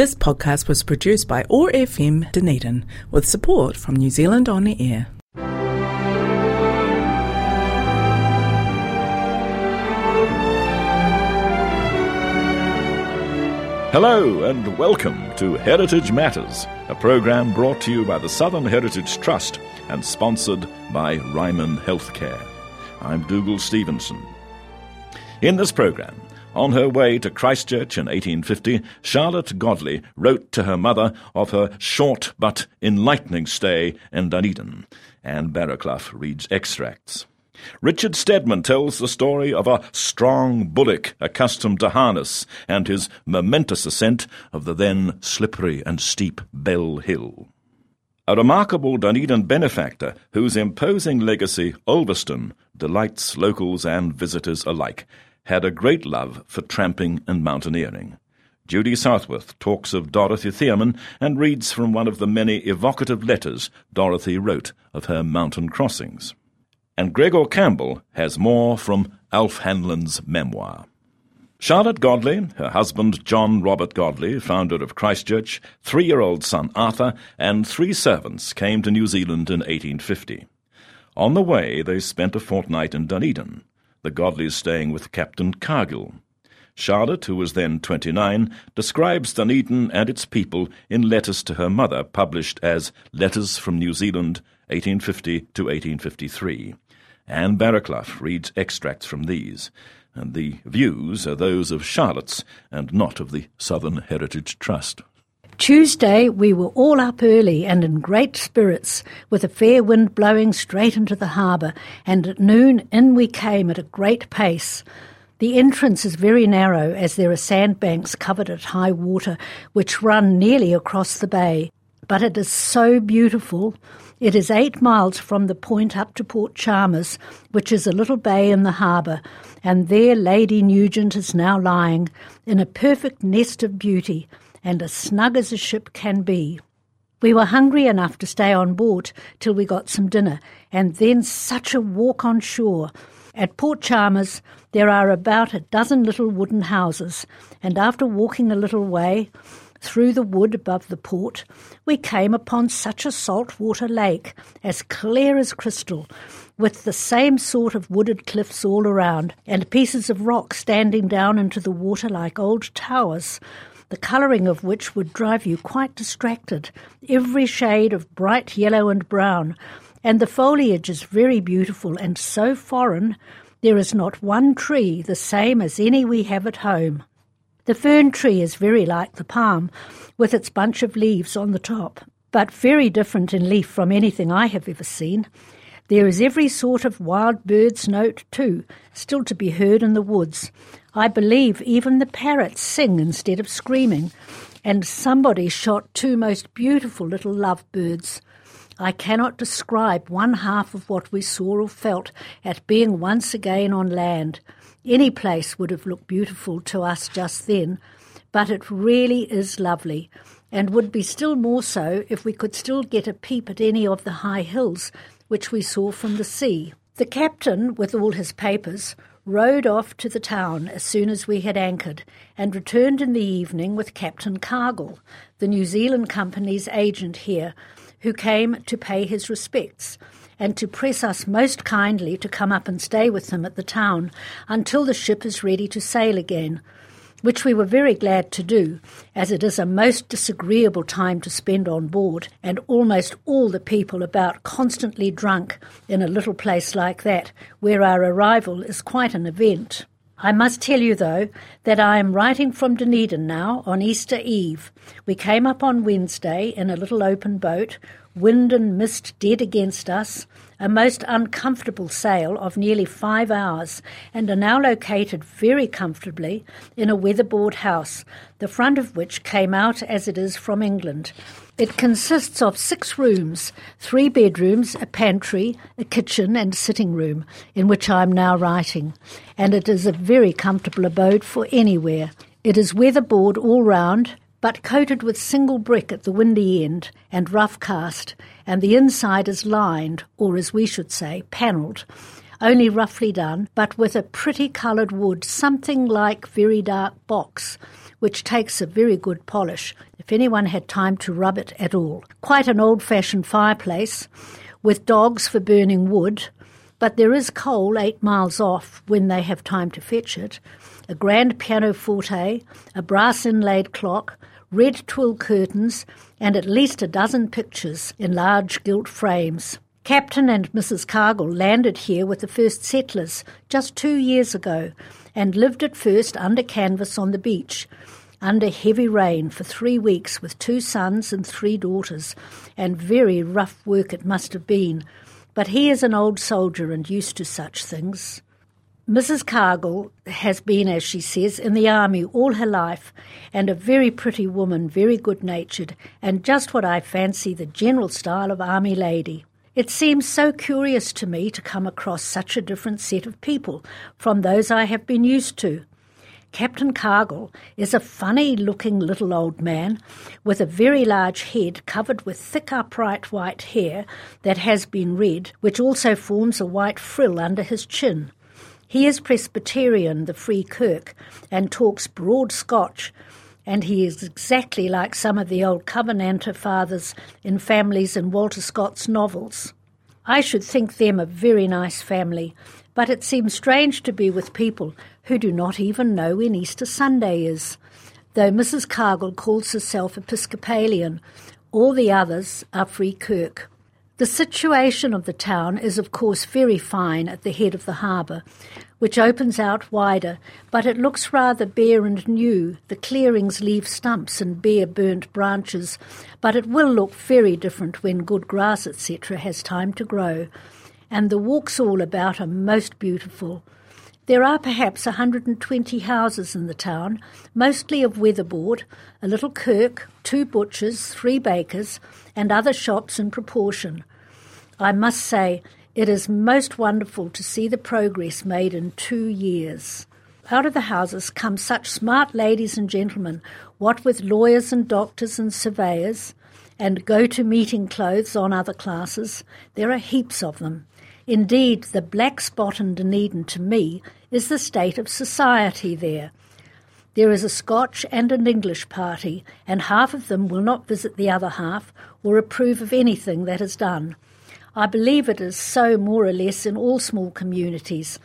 This podcast was produced by OAR FM Dunedin with support from New Zealand On the Air. Hello and welcome to Heritage Matters, a program brought to you by the Southern Heritage Trust and sponsored by Ryman Healthcare. I'm Dougal Stevenson. In this program, on her way to Christchurch in 1850, Charlotte Godley wrote to her mother of her short but enlightening stay in Dunedin, and Barraclough reads extracts. Richard Stedman tells the story of a strong bullock accustomed to harness and his momentous ascent of the then slippery and steep Bell Hill. A remarkable Dunedin benefactor whose imposing legacy, Ulverston, delights locals and visitors alike, had a great love for tramping and mountaineering. Judy Southworth talks of Dorothy Theomin and reads from one of the many evocative letters Dorothy wrote of her mountain crossings. And Gregor Campbell has more from Alf Hanlon's memoir. Charlotte Godley, her husband John Robert Godley, founder of Christchurch, three year old son Arthur, and three servants came to New Zealand in 1850. On the way, they spent a fortnight in Dunedin the Godleys staying with Captain Cargill. Charlotte, who was then 29, describes Dunedin and its people in letters to her mother, published as Letters from New Zealand, 1850 to 1853. Anne Barraclough reads extracts from these, and the views are those of Charlotte's and not of the Southern Heritage Trust. Tuesday, we were all up early and in great spirits, with a fair wind blowing straight into the harbour, and at noon in we came at a great pace. The entrance is very narrow, as there are sandbanks covered at high water, which run nearly across the bay. But it is so beautiful. It is eight miles from the point up to Port Chalmers, which is a little bay in the harbour, and there Lady Nugent is now lying, in a perfect nest of beauty and as snug as a ship can be. We were hungry enough to stay on board till we got some dinner, and then such a walk on shore. At Port Chalmers there are about a dozen little wooden houses, and after walking a little way through the wood above the port, we came upon such a saltwater lake, as clear as crystal, with the same sort of wooded cliffs all around, and pieces of rock standing down into the water like old towers the colouring of which would drive you quite distracted, every shade of bright yellow and brown, and the foliage is very beautiful and so foreign there is not one tree the same as any we have at home. The fern tree is very like the palm, with its bunch of leaves on the top, but very different in leaf from anything I have ever seen. There is every sort of wild bird's note, too, still to be heard in the woods, I believe even the parrots sing instead of screaming, and somebody shot two most beautiful little lovebirds. I cannot describe one half of what we saw or felt at being once again on land. Any place would have looked beautiful to us just then, but it really is lovely, and would be still more so if we could still get a peep at any of the high hills which we saw from the sea. The captain, with all his papers, rowed off to the town as soon as we had anchored, and returned in the evening with Captain Cargill, the New Zealand Company's agent here, who came to pay his respects and to press us most kindly to come up and stay with him at the town until the ship is ready to sail again, which we were very glad to do, as it is a most disagreeable time to spend on board, and almost all the people about constantly drunk in a little place like that, where our arrival is quite an event. I must tell you, though, that I am writing from Dunedin now on Easter Eve. We came up on Wednesday in a little open boat, wind and mist dead against us, a most uncomfortable sail of nearly five hours, and are now located very comfortably in a weatherboard house, the front of which came out as it is from England. It consists of six rooms, three bedrooms, a pantry, a kitchen, and sitting room, in which I am now writing, and it is a very comfortable abode for anywhere. It is weatherboard all round, but coated with single brick at the windy end and rough cast, and the inside is lined, or as we should say, panelled, only roughly done, but with a pretty coloured wood, something like very dark box, which takes a very good polish, if anyone had time to rub it at all. Quite an old fashioned fireplace, with dogs for burning wood, but there is coal eight miles off when they have time to fetch it, a grand pianoforte, a brass inlaid clock, red twill curtains, and at least a dozen pictures in large gilt frames. Captain and Mrs. Cargill landed here with the first settlers just two years ago and lived at first under canvas on the beach, under heavy rain for three weeks with two sons and three daughters, and very rough work it must have been. But he is an old soldier and used to such things. Mrs. Cargill has been, as she says, in the army all her life, and a very pretty woman, very good natured, and just what I fancy the general style of army lady. It seems so curious to me to come across such a different set of people from those I have been used to. Captain Cargill is a funny looking little old man with a very large head covered with thick upright white hair that has been red, which also forms a white frill under his chin. He is Presbyterian, the Free Kirk, and talks broad Scotch, and he is exactly like some of the old Covenanter fathers in families in Walter Scott's novels. I should think them a very nice family, but it seems strange to be with people who do not even know when Easter Sunday is. Though Mrs. Cargill calls herself Episcopalian, all the others are Free Kirk. The situation of the town is, of course, very fine at the head of the harbour, which opens out wider, but it looks rather bare and new. The clearings leave stumps and bare burnt branches, but it will look very different when good grass, etc., has time to grow. And the walks all about are most beautiful. There are perhaps 120 houses in the town, mostly of weatherboard, a little kirk, two butchers, three bakers, and other shops in proportion. I must say, it is most wonderful to see the progress made in two years. Out of the houses come such smart ladies and gentlemen, what with lawyers and doctors and surveyors, and go to meeting clothes on other classes. There are heaps of them. Indeed, the black spot in Dunedin to me is the state of society there. There is a Scotch and an English party, and half of them will not visit the other half or approve of anything that is done. I believe it is so more or less in all small communities,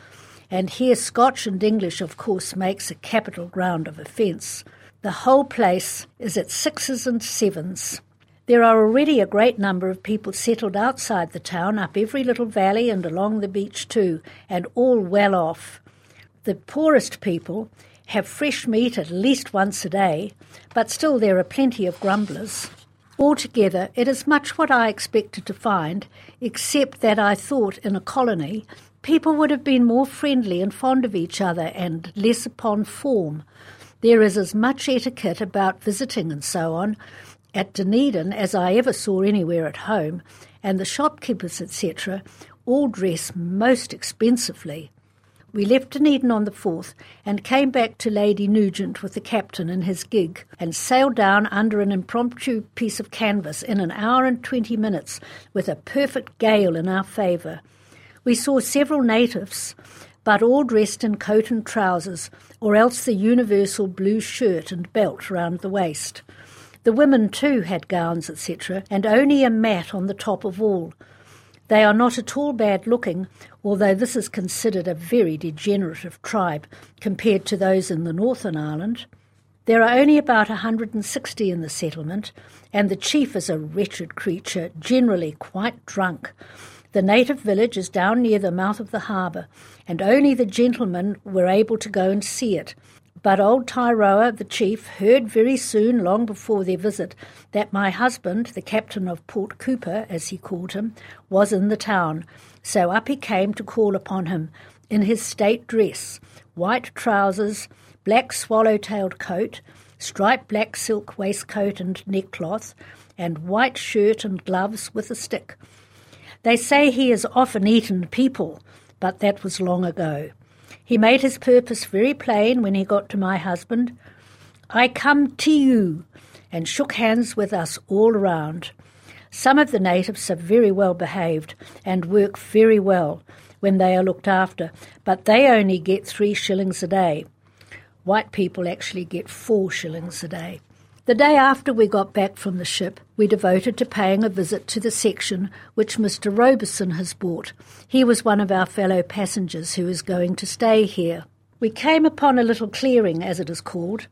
and here Scotch and English, of course, makes a capital ground of offence. The whole place is at sixes and sevens. There are already a great number of people settled outside the town, up every little valley and along the beach too, and all well off. The poorest people have fresh meat at least once a day, but still there are plenty of grumblers. Altogether, it is much what I expected to find, except that I thought in a colony people would have been more friendly and fond of each other and less upon form. There is as much etiquette about visiting and so on at Dunedin as I ever saw anywhere at home, and the shopkeepers, etc., all dress most expensively. We left Dunedin on the 4th and came back to Lady Nugent with the captain in his gig and sailed down under an impromptu piece of canvas in an hour and twenty minutes with a perfect gale in our favour. We saw several natives, but all dressed in coat and trousers, or else the universal blue shirt and belt round the waist. The women too had gowns, etc., and only a mat on the top of all. They are not at all bad looking, although this is considered a very degenerative tribe compared to those in the Northern Island. There are only about 160 in the settlement, and the chief is a wretched creature, generally quite drunk. The native village is down near the mouth of the harbour, and only the gentlemen were able to go and see it. But old Tairoa, the chief, heard very soon, long before their visit, that my husband, the captain of Port Cooper, as he called him, was in the town. So up he came to call upon him, in his state dress, white trousers, black swallow-tailed coat, striped black silk waistcoat and neckcloth, and white shirt and gloves with a stick. They say he has often eaten people, but that was long ago. He made his purpose very plain when he got to my husband. I come to you, and shook hands with us all around. Some of the natives are very well behaved and work very well when they are looked after, but they only get three shillings a day. White people actually get four shillings a day. The day after we got back from the ship, we devoted to paying a visit to the section which Mr. Robeson has bought. He was one of our fellow passengers who is going to stay here. We came upon a little clearing, as it is called,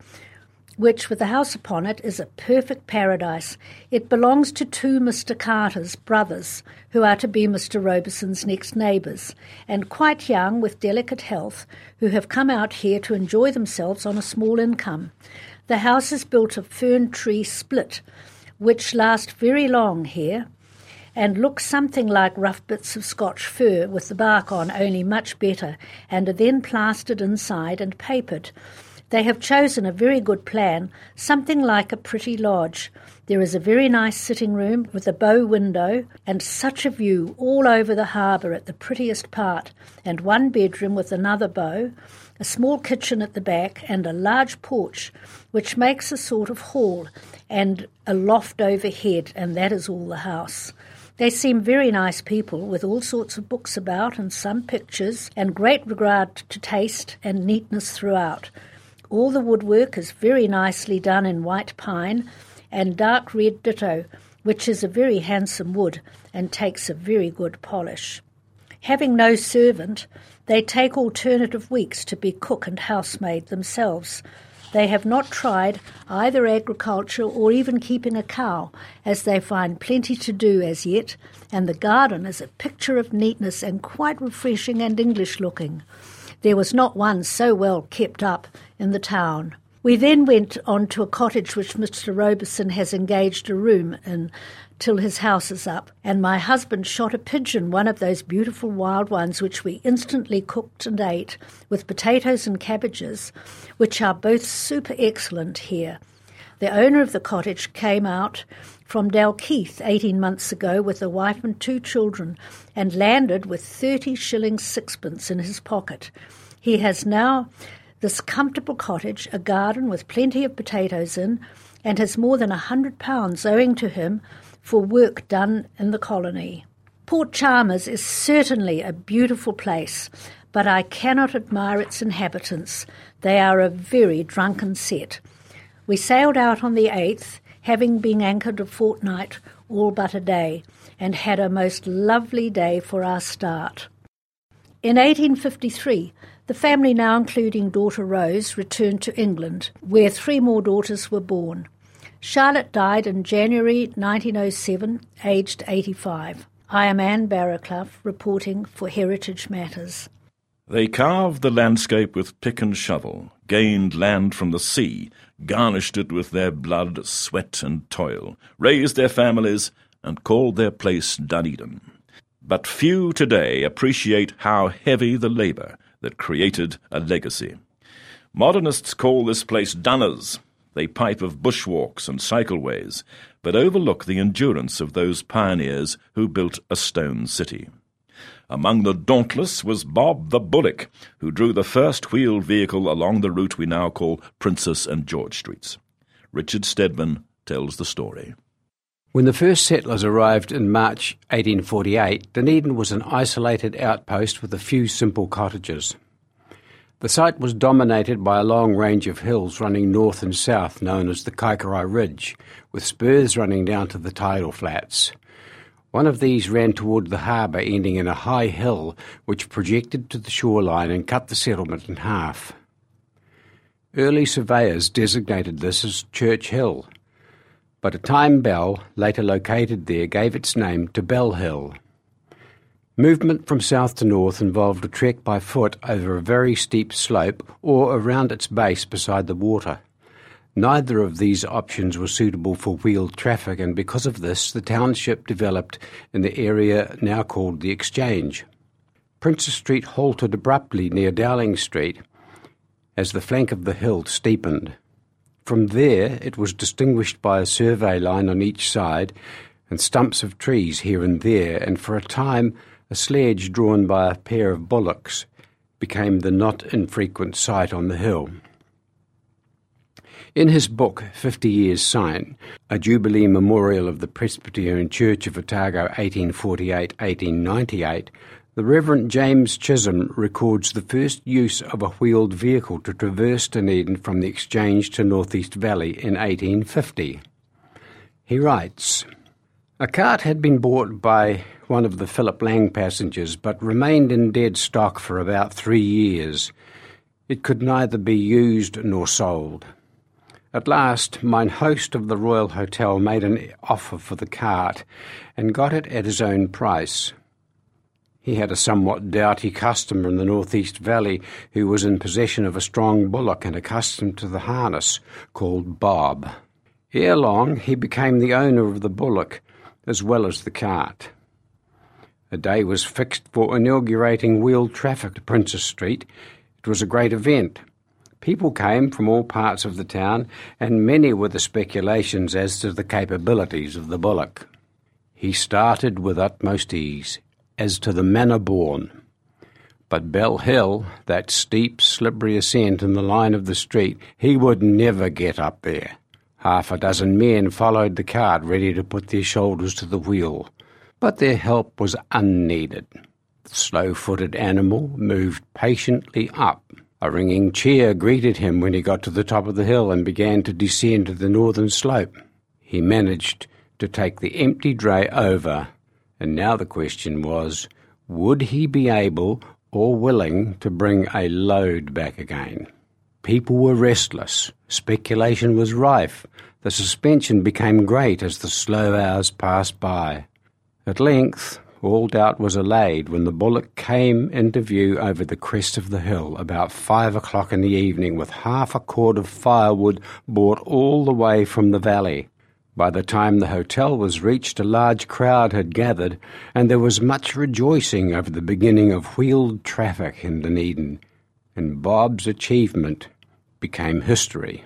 which, with a house upon it, is a perfect paradise. It belongs to two Mr. Carter's brothers, who are to be Mr. Robeson's next neighbours, and quite young, with delicate health, who have come out here to enjoy themselves on a small income. The house is built of fern tree split, which last very long here, and look something like rough bits of Scotch fir with the bark on, only much better, and are then plastered inside and papered. They have chosen a very good plan, something like a pretty lodge. There is a very nice sitting room with a bow window and such a view all over the harbour at the prettiest part, and one bedroom with another bow, a small kitchen at the back, and a large porch, which makes a sort of hall, and a loft overhead, and that is all the house. They seem very nice people, with all sorts of books about and some pictures, and great regard to taste and neatness throughout. All the woodwork is very nicely done in white pine and dark red ditto, which is a very handsome wood and takes a very good polish. Having no servant, they take alternative weeks to be cook and housemaid themselves. They have not tried either agriculture or even keeping a cow, as they find plenty to do as yet, and the garden is a picture of neatness and quite refreshing and English looking. There was not one so well kept up in the town. We then went on to a cottage which Mr. Robeson has engaged a room in till his house is up, and my husband shot a pigeon, one of those beautiful wild ones which we instantly cooked and ate, with potatoes and cabbages, which are both super excellent here. The owner of the cottage came out from Dalkeith 18 months ago with a wife and two children and landed with 30 shillings sixpence in his pocket. He has now this comfortable cottage, a garden with plenty of potatoes in, and has more than a hundred pounds owing to him for work done in the colony. Port Chalmers is certainly a beautiful place, but I cannot admire its inhabitants. They are a very drunken set. We sailed out on the 8th, having been anchored a fortnight, all but a day, and had a most lovely day for our start. In 1853, the family, now including daughter Rose, returned to England, where three more daughters were born. Charlotte died in January 1907, aged 85. I am Anne Barraclough, reporting for Heritage Matters. They carved the landscape with pick and shovel, gained land from the sea, garnished it with their blood, sweat, and toil, raised their families, and called their place Dunedin. But few today appreciate how heavy the labour that created a legacy. Modernists call this place Dunners, they pipe of bushwalks and cycleways, but overlook the endurance of those pioneers who built a stone city. Among the dauntless was Bob the Bullock, who drew the first wheeled vehicle along the route we now call Princes and George Streets. Richard Stedman tells the story. When the first settlers arrived in March 1848, Dunedin was an isolated outpost with a few simple cottages. The site was dominated by a long range of hills running north and south, known as the Kaikorai Ridge, with spurs running down to the tidal flats. One of these ran toward the harbour, ending in a high hill which projected to the shoreline and cut the settlement in half. Early surveyors designated this as Church Hill, but a time bell, later located there, gave its name to Bell Hill. Movement from south to north involved a trek by foot over a very steep slope or around its base beside the water. Neither of these options was suitable for wheeled traffic, and because of this, the township developed in the area now called the Exchange. Princes Street halted abruptly near Dowling Street as the flank of the hill steepened. From there, it was distinguished by a survey line on each side and stumps of trees here and there, and for a time, a sledge drawn by a pair of bullocks became the not infrequent sight on the hill. In his book, Fifty Years Syne, a Jubilee memorial of the Presbyterian Church of Otago 1848 1898, The Reverend James Chisholm records the first use of a wheeled vehicle to traverse Dunedin from the Exchange to North East Valley in 1850. He writes, A cart had been bought by one of the Philip Laing passengers, but remained in dead stock for about three years. It could neither be used nor sold. At last, mine host of the Royal Hotel made an offer for the cart and got it at his own price. He had a somewhat doughty customer in the northeast valley who was in possession of a strong bullock and accustomed to the harness, called Bob. Ere long he became the owner of the bullock as well as the cart. A day was fixed for inaugurating wheeled traffic to Princes Street. It was a great event. People came from all parts of the town, and many were the speculations as to the capabilities of the bullock. He started with utmost ease as to the manner born. But Bell Hill, that steep, slippery ascent in the line of the street, he would never get up there. Half a dozen men followed the cart ready to put their shoulders to the wheel, but their help was unneeded. The slow footed animal moved patiently up. A ringing cheer greeted him when he got to the top of the hill and began to descend to the northern slope. He managed to take the empty dray over and now the question was would he be able or willing to bring a load back again? People were restless. Speculation was rife. The suspension became great as the slow hours passed by. At length, all doubt was allayed when the bullock came into view over the crest of the hill about five o'clock in the evening with half a cord of firewood brought all the way from the valley. By the time the hotel was reached, a large crowd had gathered, and there was much rejoicing over the beginning of wheeled traffic in Dunedin, and Bob's achievement became history.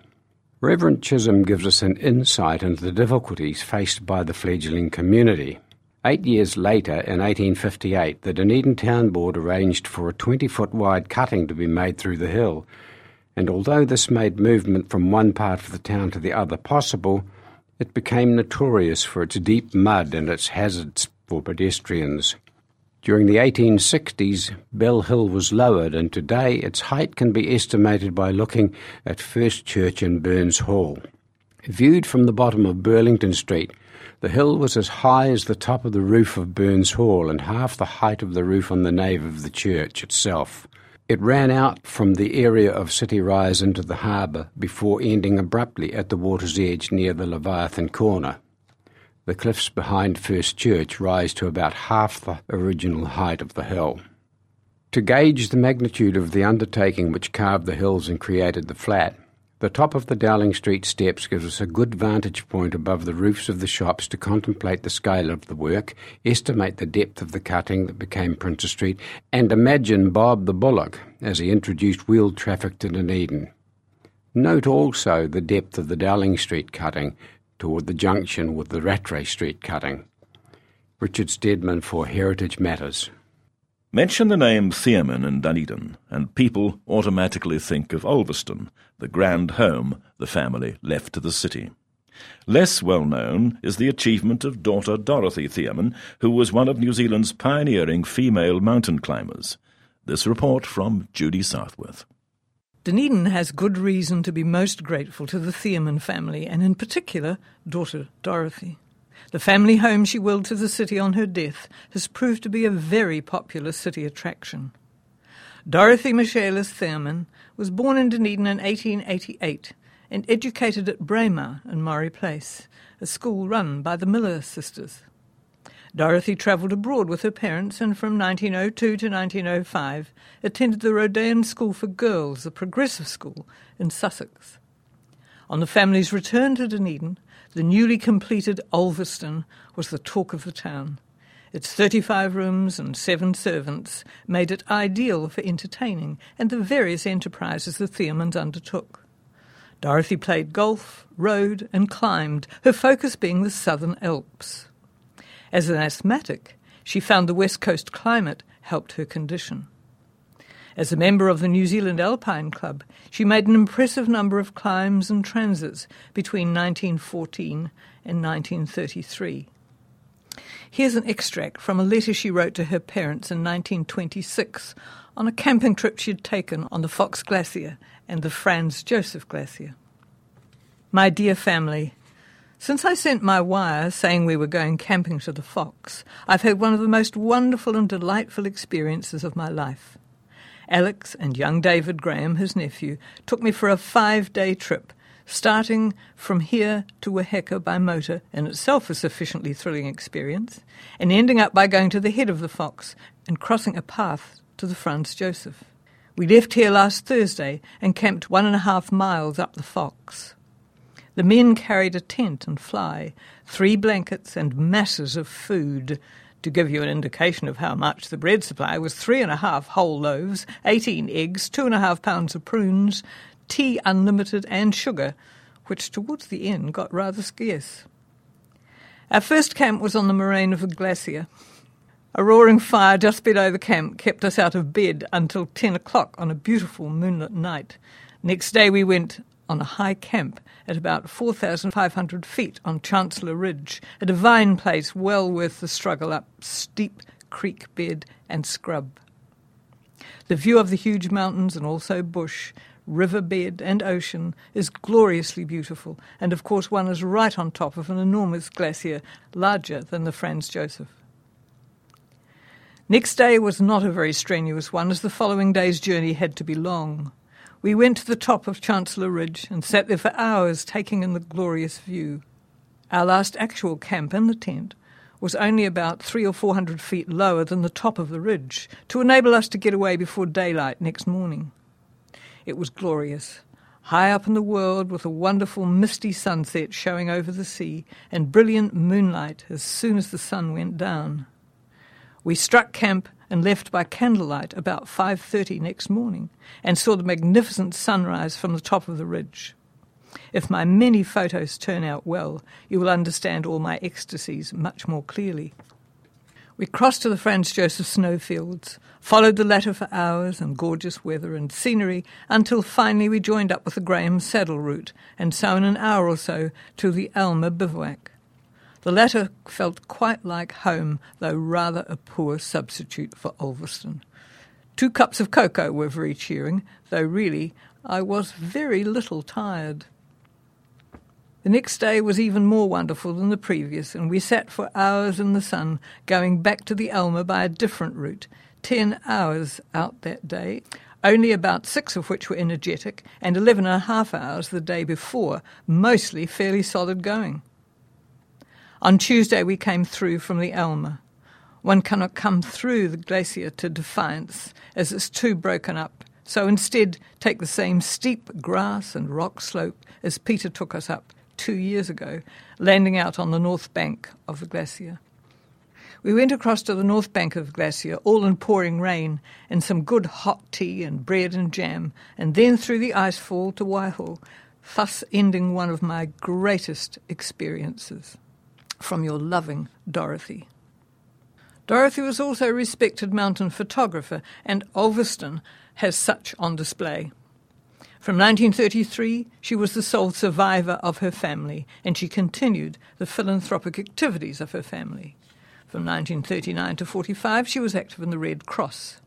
Reverend Chisholm gives us an insight into the difficulties faced by the fledgling community. Eight years later, in 1858, the Dunedin Town Board arranged for a 20 foot wide cutting to be made through the hill, and although this made movement from one part of the town to the other possible, it became notorious for its deep mud and its hazards for pedestrians. During the 1860s, Bell Hill was lowered, and today its height can be estimated by looking at First Church and Burns Hall. Viewed from the bottom of Burlington Street, the hill was as high as the top of the roof of Burns Hall and half the height of the roof on the nave of the church itself. It ran out from the area of City Rise into the harbour before ending abruptly at the water's edge near the Leviathan Corner. The cliffs behind First Church rise to about half the original height of the hill. To gauge the magnitude of the undertaking which carved the hills and created the flat, the top of the Dowling Street steps gives us a good vantage point above the roofs of the shops to contemplate the scale of the work, estimate the depth of the cutting that became Princes Street, and imagine Bob the Bullock as he introduced wheeled traffic to Dunedin. Note also the depth of the Dowling Street cutting toward the junction with the Rattray Street cutting. Richard Stedman for Heritage Matters. Mention the name Theomin in Dunedin, and people automatically think of Ulverston, the grand home the family left to the city. Less well known is the achievement of daughter Dorothy Theomin, who was one of New Zealand's pioneering female mountain climbers. This report from Judy Southworth. Dunedin has good reason to be most grateful to the Theomin family, and in particular, daughter Dorothy. The family home she willed to the city on her death has proved to be a very popular city attraction. Dorothy Michaelis Theomin was born in Dunedin in 1888 and educated at Braemar in Murray Place, a school run by the Miller sisters. Dorothy travelled abroad with her parents and from 1902 to 1905 attended the Roedean School for Girls, a progressive school in Sussex. On the family's return to Dunedin, the newly completed Ulverston was the talk of the town. Its 35 rooms and seven servants made it ideal for entertaining and the various enterprises the Theomins undertook. Dorothy played golf, rode, and climbed, her focus being the southern Alps. As an asthmatic, she found the west coast climate helped her condition. As a member of the New Zealand Alpine Club, she made an impressive number of climbs and transits between 1914 and 1933. Here's an extract from a letter she wrote to her parents in 1926 on a camping trip she'd taken on the Fox Glacier and the Franz Josef Glacier. My dear family, since I sent my wire saying we were going camping to the Fox, I've had one of the most wonderful and delightful experiences of my life. Alex and young David Graham, his nephew, took me for a five day trip starting from here to Weheka by motor, in itself a sufficiently thrilling experience, and ending up by going to the head of the Fox and crossing a path to the Franz Josef. We left here last Thursday and camped one and a half miles up the Fox. The men carried a tent and fly, three blankets, and masses of food. To give you an indication of how much, the bread supply was three and a half whole loaves, eighteen eggs, two and a half pounds of prunes, tea unlimited, and sugar, which towards the end got rather scarce. Our first camp was on the moraine of a glacier. A roaring fire just below the camp kept us out of bed until 10 o'clock on a beautiful moonlit night. Next day we went on a high camp at about 4,500 feet on Chancellor Ridge, a divine place well worth the struggle up steep creek bed and scrub. The view of the huge mountains and also bush riverbed, and ocean is gloriously beautiful, and of course one is right on top of an enormous glacier larger than the Franz Josef. Next day was not a very strenuous one, as the following day's journey had to be long. We went to the top of Chancellor Ridge and sat there for hours taking in the glorious view. Our last actual camp in the tent was only about three or four hundred feet lower than the top of the ridge to enable us to get away before daylight next morning. It was glorious. High up in the world, with a wonderful misty sunset showing over the sea, and brilliant moonlight as soon as the sun went down. We struck camp and left by candlelight about 5:30 next morning and saw the magnificent sunrise from the top of the ridge. If my many photos turn out well, you will understand all my ecstasies much more clearly. We crossed to the Franz Josef snowfields, followed the latter for hours in gorgeous weather and scenery until finally we joined up with the Graham saddle route and so in an hour or so to the Alma bivouac. The latter felt quite like home, though rather a poor substitute for Ulverston. Two cups of cocoa were very cheering, though really I was very little tired. The next day was even more wonderful than the previous, and we sat for hours in the sun, going back to the Alma by a different route. Ten hours out that day, only about six of which were energetic, and eleven and a half hours the day before, mostly fairly solid going. On Tuesday, we came through from the Alma. One cannot come through the glacier to Defiance, as it's too broken up, so instead take the same steep grass and rock slope as Peter took us up two years ago, landing out on the north bank of the glacier. We went across to the north bank of the glacier, all in pouring rain, and some good hot tea and bread and jam, and then through the icefall to Waiho, thus ending one of my greatest experiences. From your loving Dorothy. Dorothy was also a respected mountain photographer, and Ulverston has such on display. From 1933, she was the sole survivor of her family, and she continued the philanthropic activities of her family. From 1939 to 45, she was active in the Red Cross.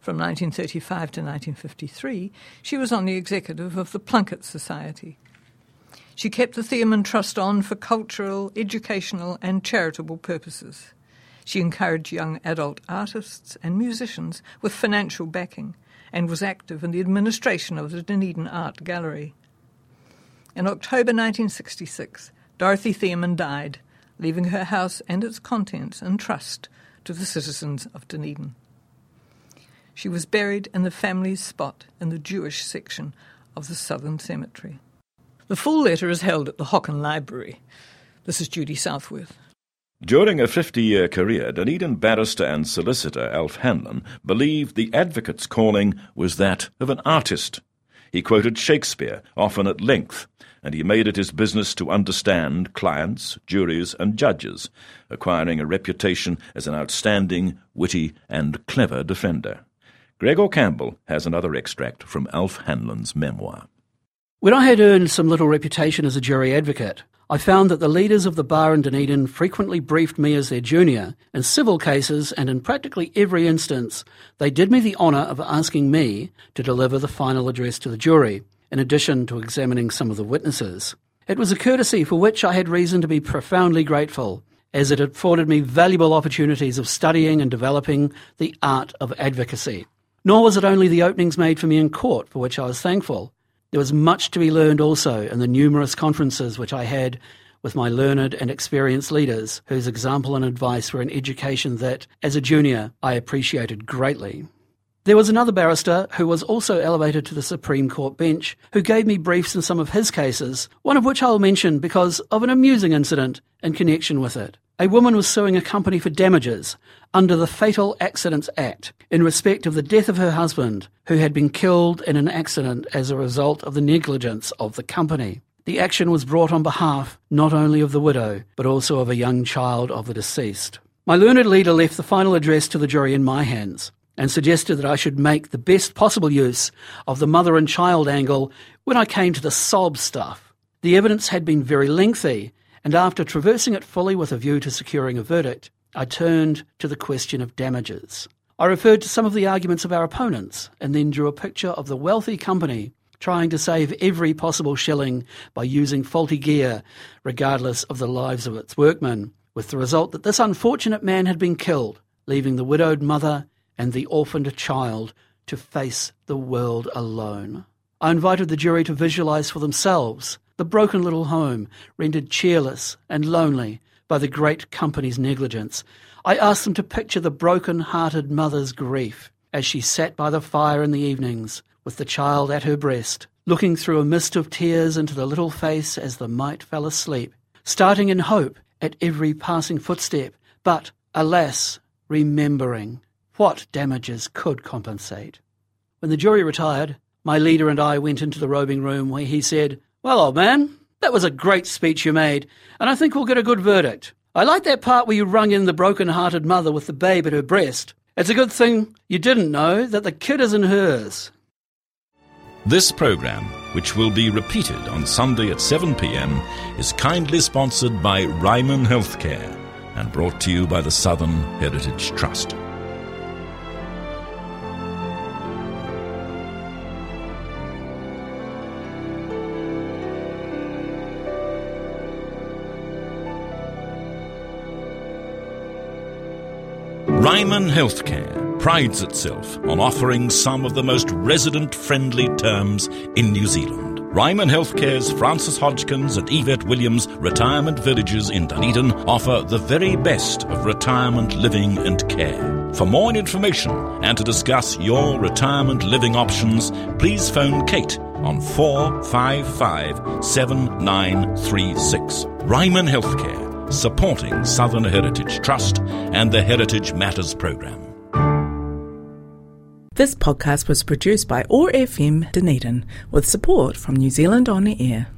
From 1935 to 1953, she was on the executive of the Plunket Society. She kept the Theomin Trust on for cultural, educational, and charitable purposes. She encouraged young adult artists and musicians with financial backing and was active in the administration of the Dunedin Art Gallery. In October 1966, Dorothy Theomin died, leaving her house and its contents in trust to the citizens of Dunedin. She was buried in the family's spot in the Jewish section of the Southern Cemetery. The full letter is held at the Hocken Library. This is Judy Southworth. During a 50 year career, Dunedin barrister and solicitor Alf Hanlon believed the advocate's calling was that of an artist. He quoted Shakespeare, often at length, and he made it his business to understand clients, juries, and judges, acquiring a reputation as an outstanding, witty, and clever defender. Gregor Campbell has another extract from Alf Hanlon's memoir. When I had earned some little reputation as a jury advocate, I found that the leaders of the bar in Dunedin frequently briefed me as their junior in civil cases, and in practically every instance, they did me the honour of asking me to deliver the final address to the jury, in addition to examining some of the witnesses. It was a courtesy for which I had reason to be profoundly grateful, as it afforded me valuable opportunities of studying and developing the art of advocacy. Nor was it only the openings made for me in court for which I was thankful. There was much to be learned also in the numerous conferences which I had with my learned and experienced leaders, whose example and advice were an education that, as a junior, I appreciated greatly. There was another barrister who was also elevated to the Supreme Court bench who gave me briefs in some of his cases, one of which I'll mention because of an amusing incident in connection with it. A woman was suing a company for damages under the Fatal Accidents Act in respect of the death of her husband, who had been killed in an accident as a result of the negligence of the company. The action was brought on behalf not only of the widow, but also of a young child of the deceased. My learned leader left the final address to the jury in my hands and suggested that I should make the best possible use of the mother and child angle when I came to the sob stuff. The evidence had been very lengthy, and after traversing it fully with a view to securing a verdict, I turned to the question of damages. I referred to some of the arguments of our opponents and then drew a picture of the wealthy company trying to save every possible shilling by using faulty gear, regardless of the lives of its workmen, with the result that this unfortunate man had been killed, leaving the widowed mother and the orphaned child to face the world alone. I invited the jury to visualize for themselves the broken little home, rendered cheerless and lonely by the great company's negligence. I asked them to picture the broken hearted mother's grief as she sat by the fire in the evenings with the child at her breast, looking through a mist of tears into the little face as the mite fell asleep, starting in hope at every passing footstep, but, alas, remembering what damages could compensate. When the jury retired, my leader and I went into the robing room where he said, Well, old man, that was a great speech you made, and I think we'll get a good verdict. I like that part where you rung in the broken hearted mother with the babe at her breast. It's a good thing you didn't know that the kid isn't hers. This program, which will be repeated on Sunday at 7 pm, is kindly sponsored by Ryman Healthcare and brought to you by the Southern Heritage Trust. Ryman Healthcare prides itself on offering some of the most resident friendly terms in New Zealand. Ryman Healthcare's Frances Hodgkins and Yvette Williams retirement villages in Dunedin offer the very best of retirement living and care. For more information and to discuss your retirement living options, please phone Kate on 455 7936. Ryman Healthcare supporting Southern Heritage Trust and the Heritage Matters program. This podcast was produced by OAR FM Dunedin with support from New Zealand On the Air.